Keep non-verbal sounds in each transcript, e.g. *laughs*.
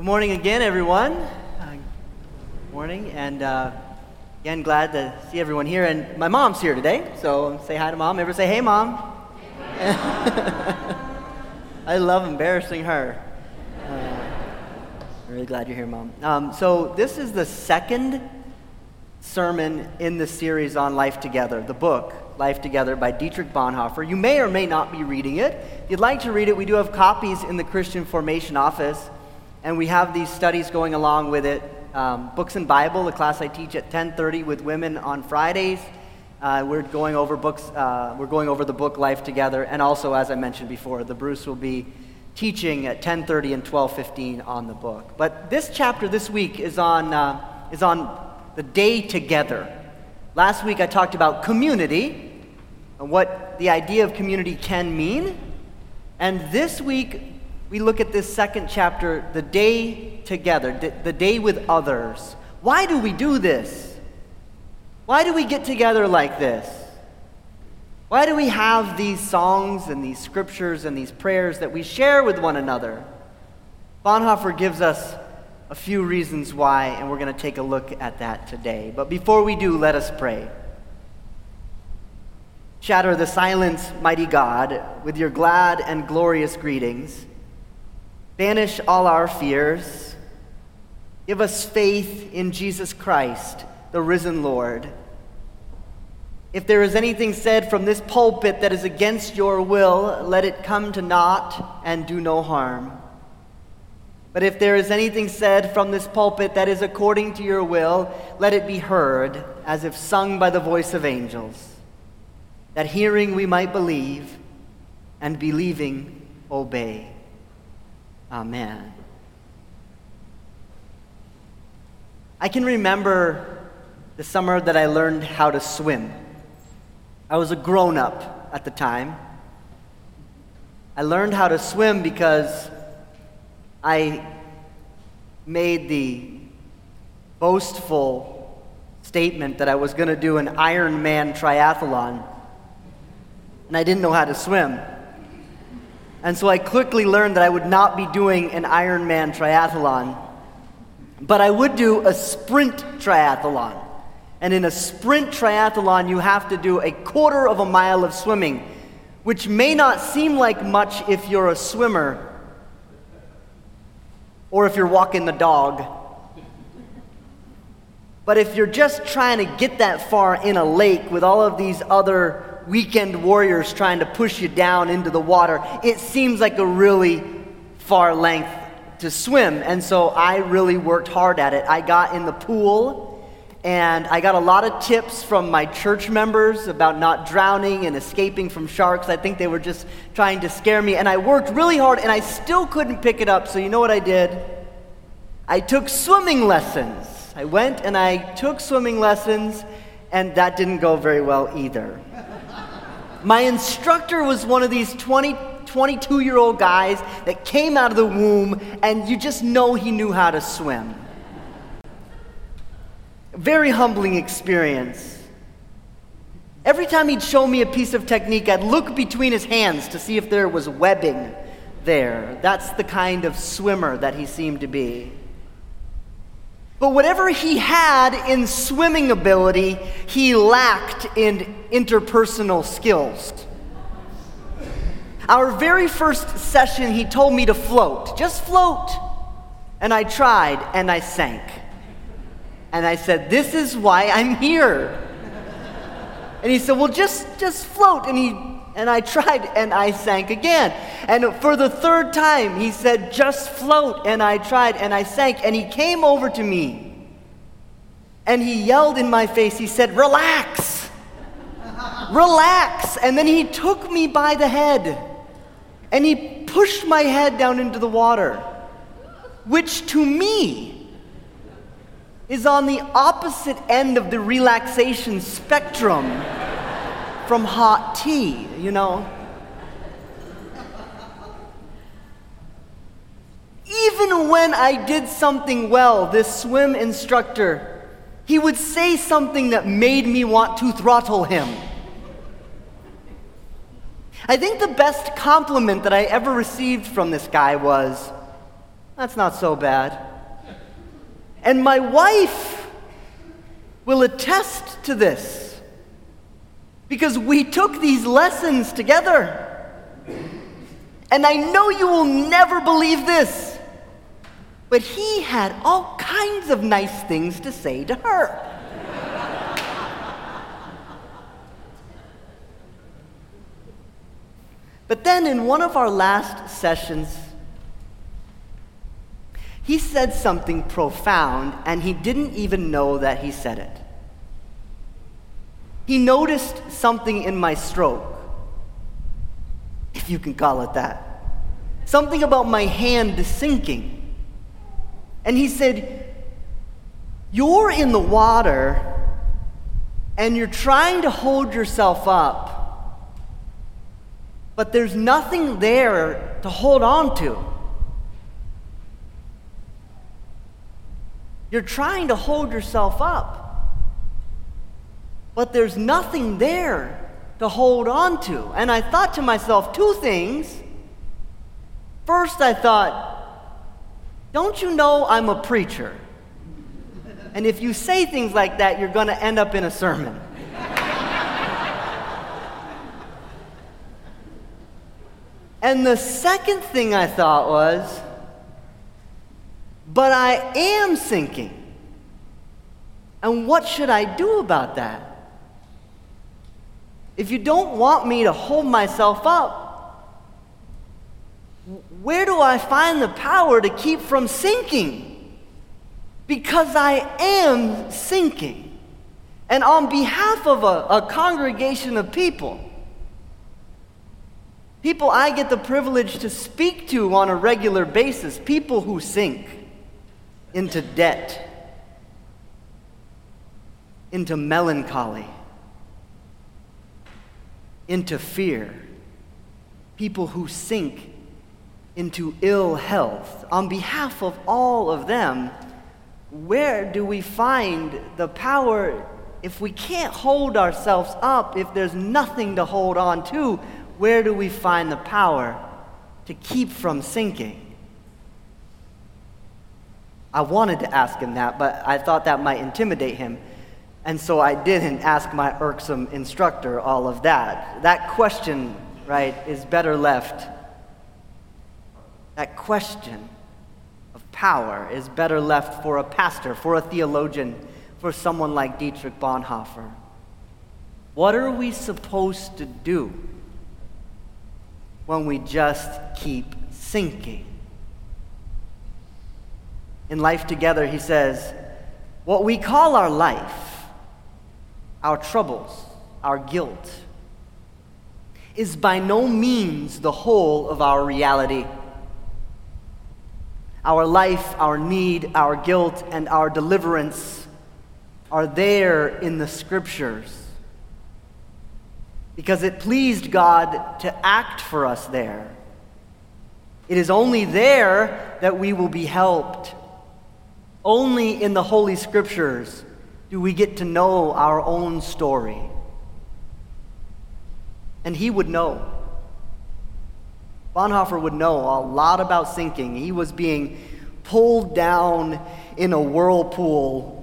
Good morning again, everyone. Uh, morning, and uh, again, glad to see everyone here. And my mom's here today, so say hi to mom. Ever say, hey, mom? *laughs* I love embarrassing her. Uh, really glad you're here, mom. Um, so, this is the second sermon in the series on Life Together, the book Life Together by Dietrich Bonhoeffer. You may or may not be reading it. If you'd like to read it, we do have copies in the Christian Formation office, and we have these studies going along with it. Um, books and Bible, the class I teach at 10:30 with women on Fridays. Uh, we're going over books. Uh, we're going over the book Life Together, and also, as I mentioned before, the Bruce will be teaching at 10:30 and 12:15 on the book. But this chapter this week is on uh, is on the day together. Last week I talked about community and what the idea of community can mean. And this week, we look at this second chapter, the day together, the day with others. Why do we do this? Why do we get together like this? Why do we have these songs and these scriptures and these prayers that we share with one another? Bonhoeffer gives us a few reasons why, and we're going to take a look at that today. But before we do, let us pray. Shatter the silence, mighty God, with your glad and glorious greetings. Banish all our fears. Give us faith in Jesus Christ, the risen Lord. If there is anything said from this pulpit that is against your will, let it come to naught and do no harm. But if there is anything said from this pulpit that is according to your will, let it be heard as if sung by the voice of angels that hearing we might believe, and believing obey. Amen. I can remember the summer that I learned how to swim. I was a grown up at the time. I learned how to swim because I made the boastful statement that I was going to do an Ironman triathlon and I didn't know how to swim. And so I quickly learned that I would not be doing an Ironman triathlon, but I would do a sprint triathlon. And in a sprint triathlon, you have to do a quarter of a mile of swimming, which may not seem like much if you're a swimmer or if you're walking the dog. But if you're just trying to get that far in a lake with all of these other weekend warriors trying to push you down into the water, it seems like a really far length to swim. And so I really worked hard at it. I got in the pool and I got a lot of tips from my church members about not drowning and escaping from sharks. I think they were just trying to scare me. And I worked really hard and I still couldn't pick it up. So you know what I did? I took swimming lessons. I went and I took swimming lessons, and that didn't go very well either. My instructor was one of these 20, 22 year old guys that came out of the womb, and you just know he knew how to swim. Very humbling experience. Every time he'd show me a piece of technique, I'd look between his hands to see if there was webbing there. That's the kind of swimmer that he seemed to be. But whatever he had in swimming ability, he lacked in interpersonal skills. Our very first session, he told me to float, just float. And I tried and I sank. And I said, This is why I'm here. And he said, Well, just, just float. And, he, and I tried and I sank again. And for the third time, he said, Just float. And I tried and I sank. And he came over to me and he yelled in my face, He said, Relax. Relax. And then he took me by the head and he pushed my head down into the water, which to me is on the opposite end of the relaxation spectrum from hot tea, you know. Even when I did something well, this swim instructor, he would say something that made me want to throttle him. I think the best compliment that I ever received from this guy was, That's not so bad. And my wife will attest to this because we took these lessons together. And I know you will never believe this, but he had all kinds of nice things to say to her. but then in one of our last sessions, he said something profound, and he didn't even know that he said it. He noticed something in my stroke, if you can call it that. Something about my hand sinking. And he said, You're in the water, and you're trying to hold yourself up, but there's nothing there to hold on to. You're trying to hold yourself up, but there's nothing there to hold on to. And I thought to myself two things. First, I thought, don't you know I'm a preacher? And if you say things like that, you're going to end up in a sermon. *laughs* and the second thing I thought was, but I am sinking. And what should I do about that? If you don't want me to hold myself up, where do I find the power to keep from sinking? Because I am sinking. And on behalf of a, a congregation of people, people I get the privilege to speak to on a regular basis, people who sink into debt, into melancholy, into fear, people who sink into ill health. On behalf of all of them, where do we find the power if we can't hold ourselves up, if there's nothing to hold on to? Where do we find the power to keep from sinking? I wanted to ask him that, but I thought that might intimidate him. And so I didn't ask my irksome instructor all of that. That question, right, is better left. That question of power is better left for a pastor, for a theologian, for someone like Dietrich Bonhoeffer. What are we supposed to do when we just keep sinking? in Life Together, he says, What we call our life, our troubles, our guilt, is by no means the whole of our reality. Our life, our need, our guilt, and our deliverance are there in the scriptures because it pleased God to act for us there. It is only there that we will be helped only in the Holy Scriptures do we get to know our own story. And he would know. Bonhoeffer would know a lot about sinking. He was being pulled down in a whirlpool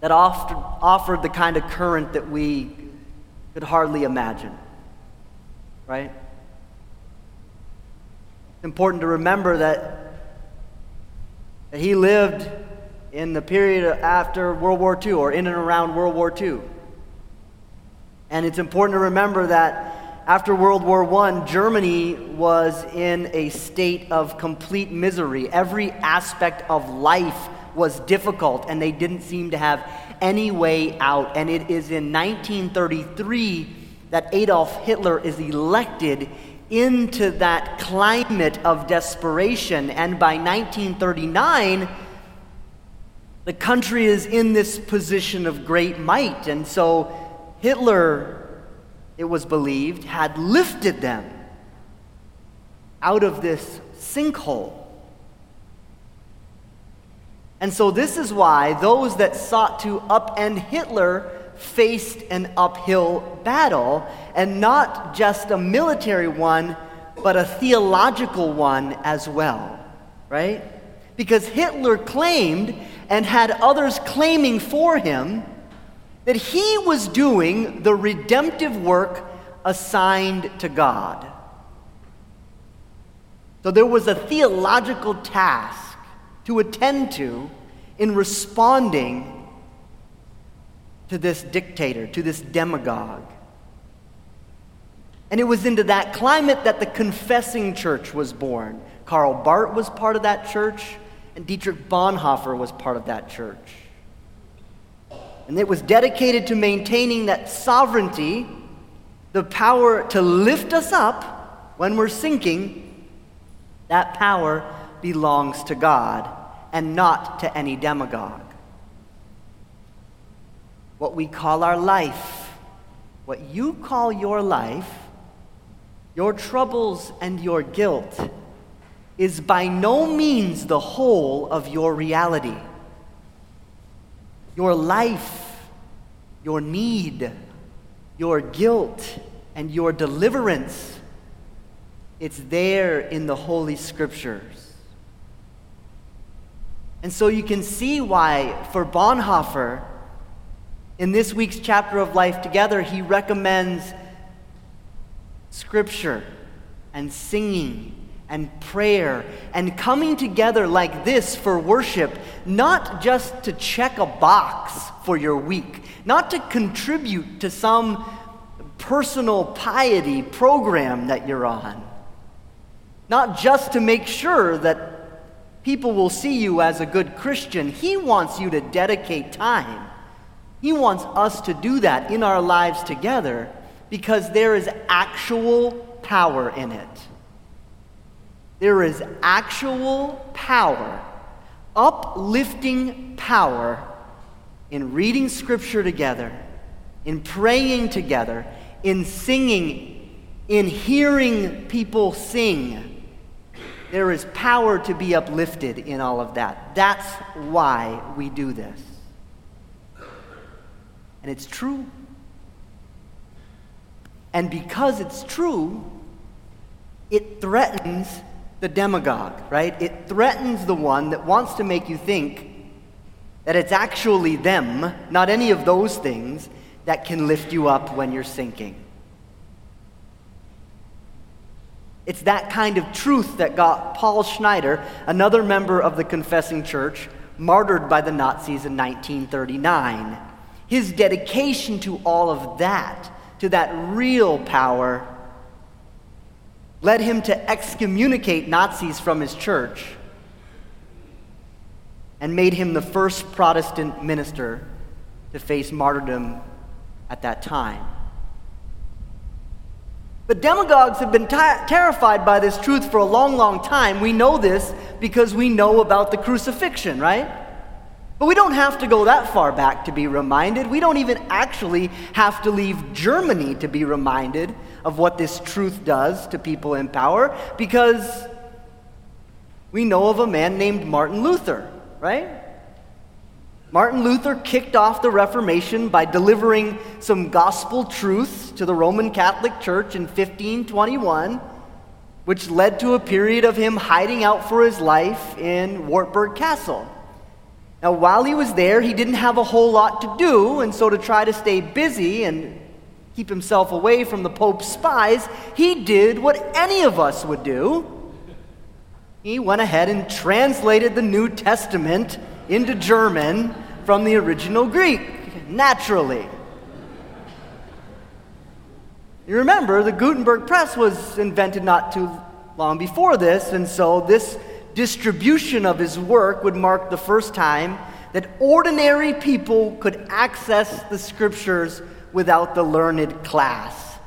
that offered, offered the kind of current that we could hardly imagine. Right? It's important to remember that he lived in the period after World War II or in and around World War II. And it's important to remember that after World War I, Germany was in a state of complete misery. Every aspect of life was difficult, and they didn't seem to have any way out. And it is in 1933 that Adolf Hitler is elected into that climate of desperation. And by 1939, the country is in this position of great might. And so Hitler, it was believed, had lifted them out of this sinkhole. And so, this is why those that sought to upend Hitler faced an uphill battle, and not just a military one, but a theological one as well. right? Because Hitler claimed and had others claiming for him that he was doing the redemptive work assigned to God. So there was a theological task to attend to in responding to this dictator, to this demagogue. And it was into that climate that the confessing church was born. Karl Barth was part of that church, and Dietrich Bonhoeffer was part of that church. And it was dedicated to maintaining that sovereignty, the power to lift us up when we're sinking. That power belongs to God and not to any demagogue. What we call our life, what you call your life, your troubles and your guilt is by no means the whole of your reality. Your life, your need, your guilt, and your deliverance, it's there in the Holy Scriptures. And so you can see why, for Bonhoeffer, in this week's chapter of Life Together, he recommends scripture and singing and prayer and coming together like this for worship, not just to check a box for your week, not to contribute to some personal piety program that you're on, not just to make sure that people will see you as a good Christian. He wants you to dedicate time. He wants us to do that in our lives together because there is actual power in it. There is actual power, uplifting power in reading Scripture together, in praying together, in singing, in hearing people sing. There is power to be uplifted in all of that. That's why we do this. And it's true. And because it's true, it threatens the demagogue, right? It threatens the one that wants to make you think that it's actually them, not any of those things, that can lift you up when you're sinking. It's that kind of truth that got Paul Schneider, another member of the Confessing Church, martyred by the Nazis in 1939. His dedication to all of that to that real power led him to excommunicate Nazis from his church and made him the first Protestant minister to face martyrdom at that time. But demagogues have been t- terrified by this truth for a long, long time. We know this because we know about the crucifixion, right? But we don't have to go that far back to be reminded. We don't even actually have to leave Germany to be reminded of what this truth does to people in power because we know of a man named Martin Luther, right? Martin Luther kicked off the Reformation by delivering some gospel truths to the Roman Catholic Church in 1521, which led to a period of him hiding out for his life in Wartburg Castle. Now, while he was there, he didn't have a whole lot to do, and so to try to stay busy and keep himself away from the Pope's spies, he did what any of us would do. He went ahead and translated the New Testament into German from the original Greek, naturally. You remember, the Gutenberg press was invented not too long before this, and so this distribution of his work would mark the first time that ordinary people could access the scriptures without the learned class.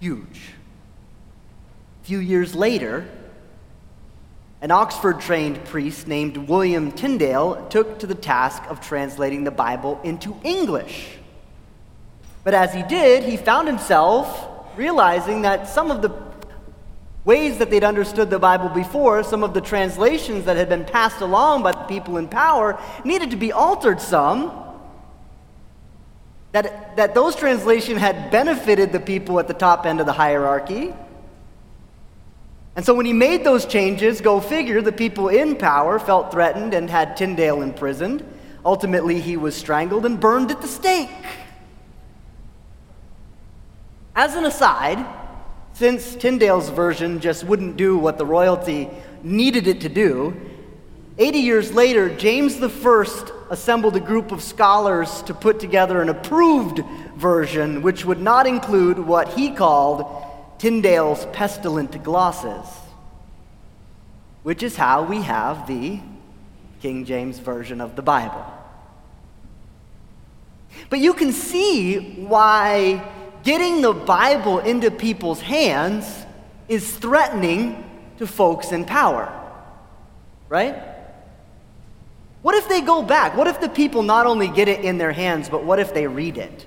Huge. A few years later, an Oxford trained priest named William Tyndale took to the task of translating the Bible into English. But as he did, he found himself realizing that some of the ways that they'd understood the Bible before, some of the translations that had been passed along by the people in power, needed to be altered some. That, that those translations had benefited the people at the top end of the hierarchy. And so when he made those changes, go figure, the people in power felt threatened and had Tyndale imprisoned. Ultimately, he was strangled and burned at the stake. As an aside, since Tyndale's version just wouldn't do what the royalty needed it to do, 80 years later, James I assembled a group of scholars to put together an approved version, which would not include what he called Tyndale's pestilent glosses, which is how we have the King James Version of the Bible. But you can see why getting the Bible into people's hands is threatening to folks in power, right? What if they go back? What if the people not only get it in their hands, but what if they read it?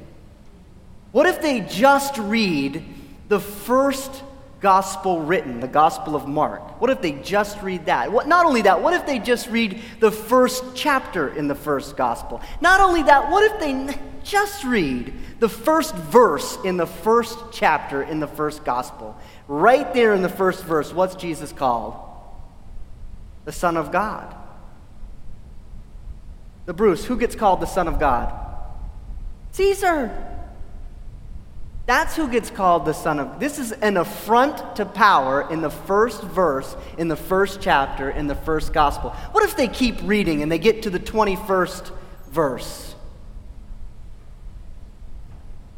What if they just read the first gospel written, the Gospel of Mark? What if they just read that? What, not only that, what if they just read the first chapter in the first gospel? Not only that, what if they just read the first verse in the first chapter in the first gospel? Right there in the first verse, what's Jesus called? The Son of God. The Bruce, who gets called the Son of God? Caesar. That's who gets called the Son of. This is an affront to power in the first verse, in the first chapter, in the first gospel. What if they keep reading and they get to the 21st verse?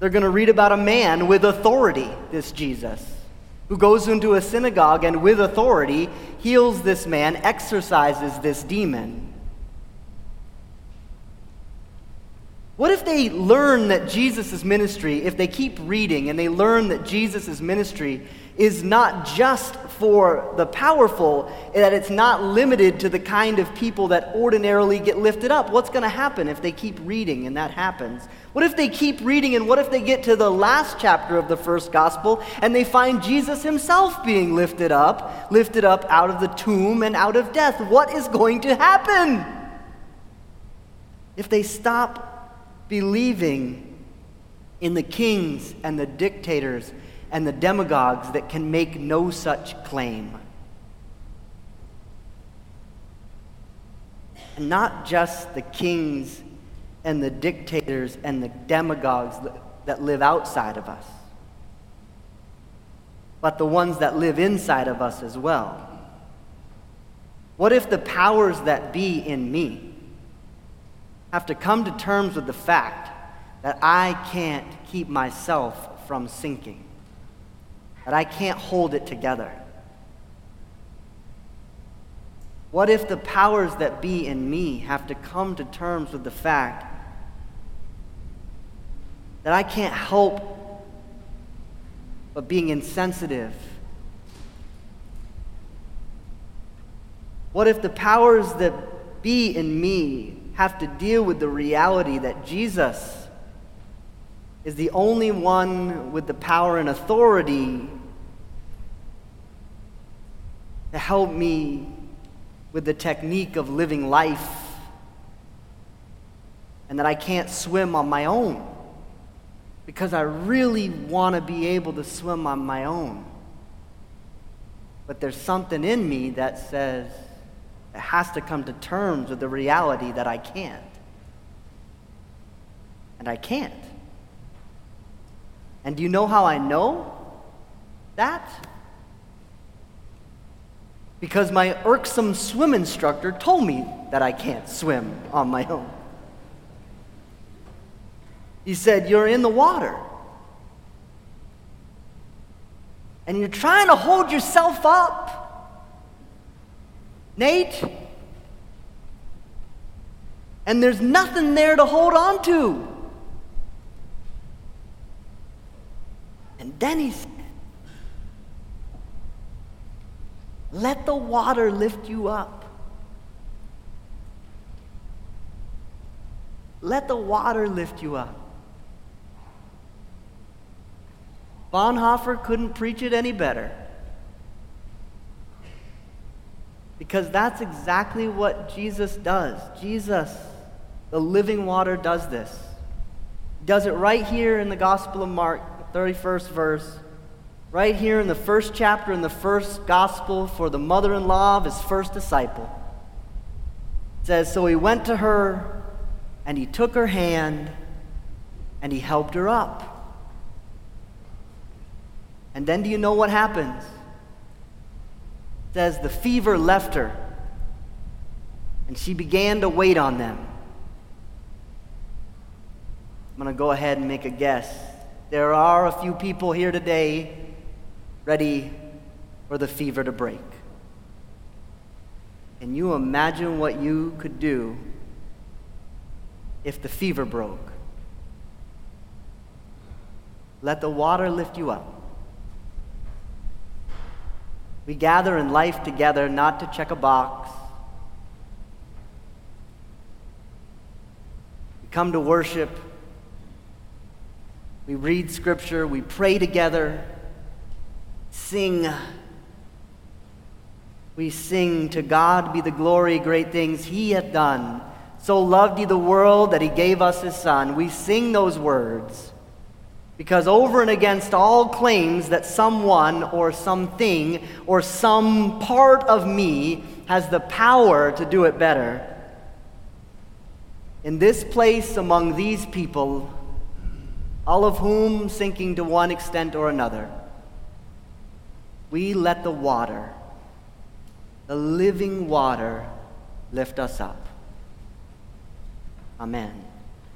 They're going to read about a man with authority, this Jesus, who goes into a synagogue and with authority heals this man, exorcises this demon. What if they learn that Jesus' ministry, if they keep reading and they learn that Jesus' ministry is not just for the powerful, that it's not limited to the kind of people that ordinarily get lifted up? What's going to happen if they keep reading and that happens? What if they keep reading and what if they get to the last chapter of the first gospel and they find Jesus himself being lifted up, lifted up out of the tomb and out of death? What is going to happen? If they stop believing in the kings and the dictators and the demagogues that can make no such claim. And not just the kings and the dictators and the demagogues that live outside of us, but the ones that live inside of us as well. What if the powers that be in me have to come to terms with the fact that I can't keep myself from sinking, that I can't hold it together. What if the powers that be in me have to come to terms with the fact that I can't help but being insensitive? What if the powers that be in me have to deal with the reality that Jesus is the only one with the power and authority to help me with the technique of living life, and that I can't swim on my own because I really want to be able to swim on my own. But there's something in me that says, it has to come to terms with the reality that I can't. And I can't. And do you know how I know that? Because my irksome swim instructor told me that I can't swim on my own. He said, You're in the water. And you're trying to hold yourself up. Nate? And there's nothing there to hold on to. And then he said, Let the water lift you up. Let the water lift you up. Bonhoeffer couldn't preach it any better. Because that's exactly what Jesus does. Jesus, the living water, does this. He does it right here in the Gospel of Mark, the 31st verse. right here in the first chapter in the first gospel for the mother in law of his first disciple. It says, So he went to her and he took her hand and he helped her up. And then do you know what happens? Says, The fever left her and she began to wait on them. I'm going to go ahead and make a guess. There are a few people here today ready for the fever to break. Can you imagine what you could do if the fever broke? Let the water lift you up. We gather in life together not to check a box. We come to worship. We read scripture. We pray together sing. We sing, To God be the glory, great things He hath done. So loved He the world that He gave us His Son. We sing those words because, over and against all claims that someone or something or some part of me has the power to do it better, in this place among these people, all of whom sinking to one extent or another, we let the water, the living water, lift us up. Amen.